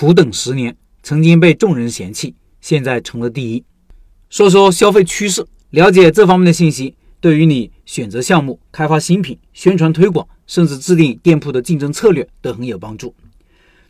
苦等十年，曾经被众人嫌弃，现在成了第一。说说消费趋势，了解这方面的信息，对于你选择项目、开发新品、宣传推广，甚至制定店铺的竞争策略都很有帮助。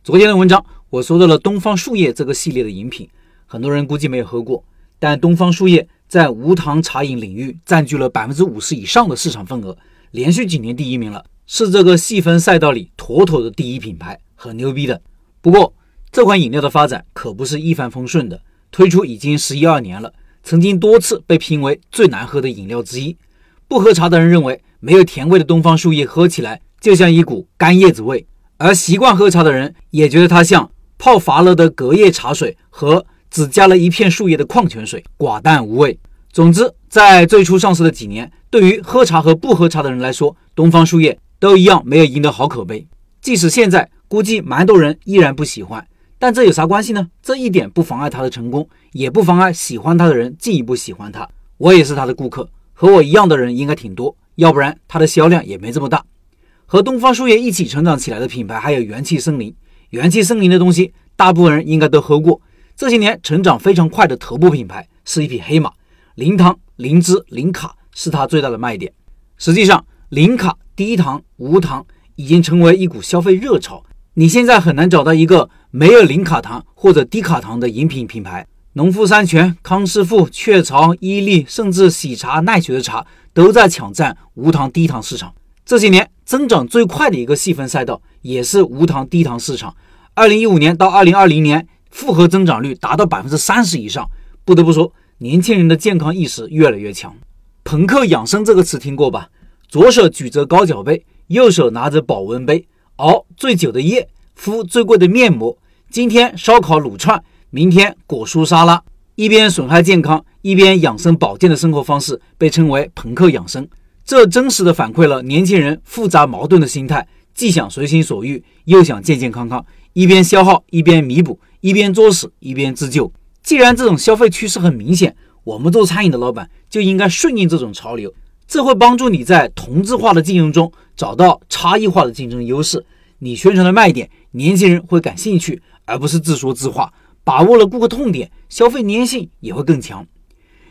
昨天的文章我说到了东方树叶这个系列的饮品，很多人估计没有喝过，但东方树叶在无糖茶饮领域占据了百分之五十以上的市场份额，连续几年第一名了，是这个细分赛道里妥妥的第一品牌，很牛逼的。不过，这款饮料的发展可不是一帆风顺的，推出已经十一二年了，曾经多次被评为最难喝的饮料之一。不喝茶的人认为，没有甜味的东方树叶喝起来就像一股干叶子味；而习惯喝茶的人也觉得它像泡乏了的隔夜茶水和只加了一片树叶的矿泉水，寡淡无味。总之，在最初上市的几年，对于喝茶和不喝茶的人来说，东方树叶都一样没有赢得好口碑。即使现在，估计蛮多人依然不喜欢。但这有啥关系呢？这一点不妨碍他的成功，也不妨碍喜欢他的人进一步喜欢他。我也是他的顾客，和我一样的人应该挺多，要不然他的销量也没这么大。和东方树叶一起成长起来的品牌还有元气森林。元气森林的东西，大部分人应该都喝过。这些年成长非常快的头部品牌，是一匹黑马。零糖、零脂、零卡是它最大的卖点。实际上，零卡、低糖、无糖已经成为一股消费热潮。你现在很难找到一个没有零卡糖或者低卡糖的饮品品牌。农夫山泉、康师傅、雀巢、伊利，甚至喜茶、奈雪的茶都在抢占无糖低糖市场。这些年增长最快的一个细分赛道也是无糖低糖市场。二零一五年到二零二零年，复合增长率达到百分之三十以上。不得不说，年轻人的健康意识越来越强。朋克养生这个词听过吧？左手举着高脚杯，右手拿着保温杯。熬最久的夜，敷最贵的面膜。今天烧烤卤串，明天果蔬沙拉。一边损害健康，一边养生保健的生活方式，被称为朋克养生。这真实的反馈了年轻人复杂矛盾的心态：既想随心所欲，又想健健康康。一边消耗，一边弥补；一边作死，一边自救。既然这种消费趋势很明显，我们做餐饮的老板就应该顺应这种潮流。这会帮助你在同质化的竞争中找到差异化的竞争优势。你宣传的卖点，年轻人会感兴趣，而不是自说自话。把握了顾客痛点，消费粘性也会更强。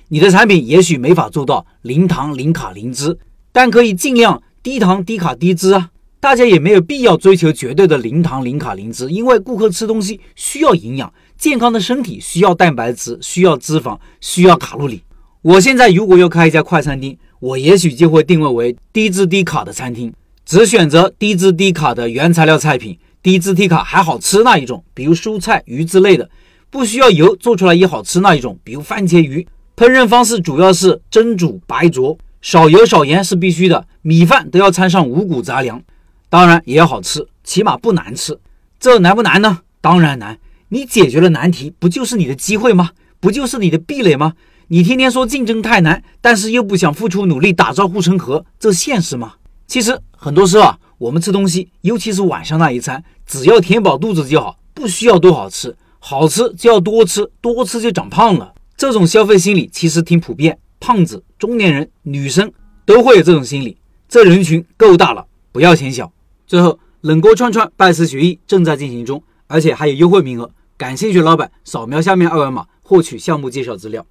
你的产品也许没法做到零糖、零卡、零脂，但可以尽量低糖、低卡、低脂啊。大家也没有必要追求绝对的零糖、零卡、零脂，因为顾客吃东西需要营养，健康的身体需要蛋白质、需要脂肪、需要卡路里。我现在如果要开一家快餐厅。我也许就会定位为低脂低卡的餐厅，只选择低脂低卡的原材料菜品，低脂低卡还好吃那一种，比如蔬菜、鱼之类的，不需要油做出来也好吃那一种，比如番茄鱼。烹饪方式主要是蒸煮、白灼，少油少盐是必须的。米饭都要掺上五谷杂粮，当然也要好吃，起码不难吃。这难不难呢？当然难。你解决了难题，不就是你的机会吗？不就是你的壁垒吗？你天天说竞争太难，但是又不想付出努力打造护城河，这现实吗？其实很多时候啊，我们吃东西，尤其是晚上那一餐，只要填饱肚子就好，不需要多好吃，好吃就要多吃，多吃就长胖了。这种消费心理其实挺普遍，胖子、中年人、女生都会有这种心理。这人群够大了，不要嫌小。最后，冷锅串串拜师学艺正在进行中，而且还有优惠名额，感兴趣老板扫描下面二维码获取项目介绍资料。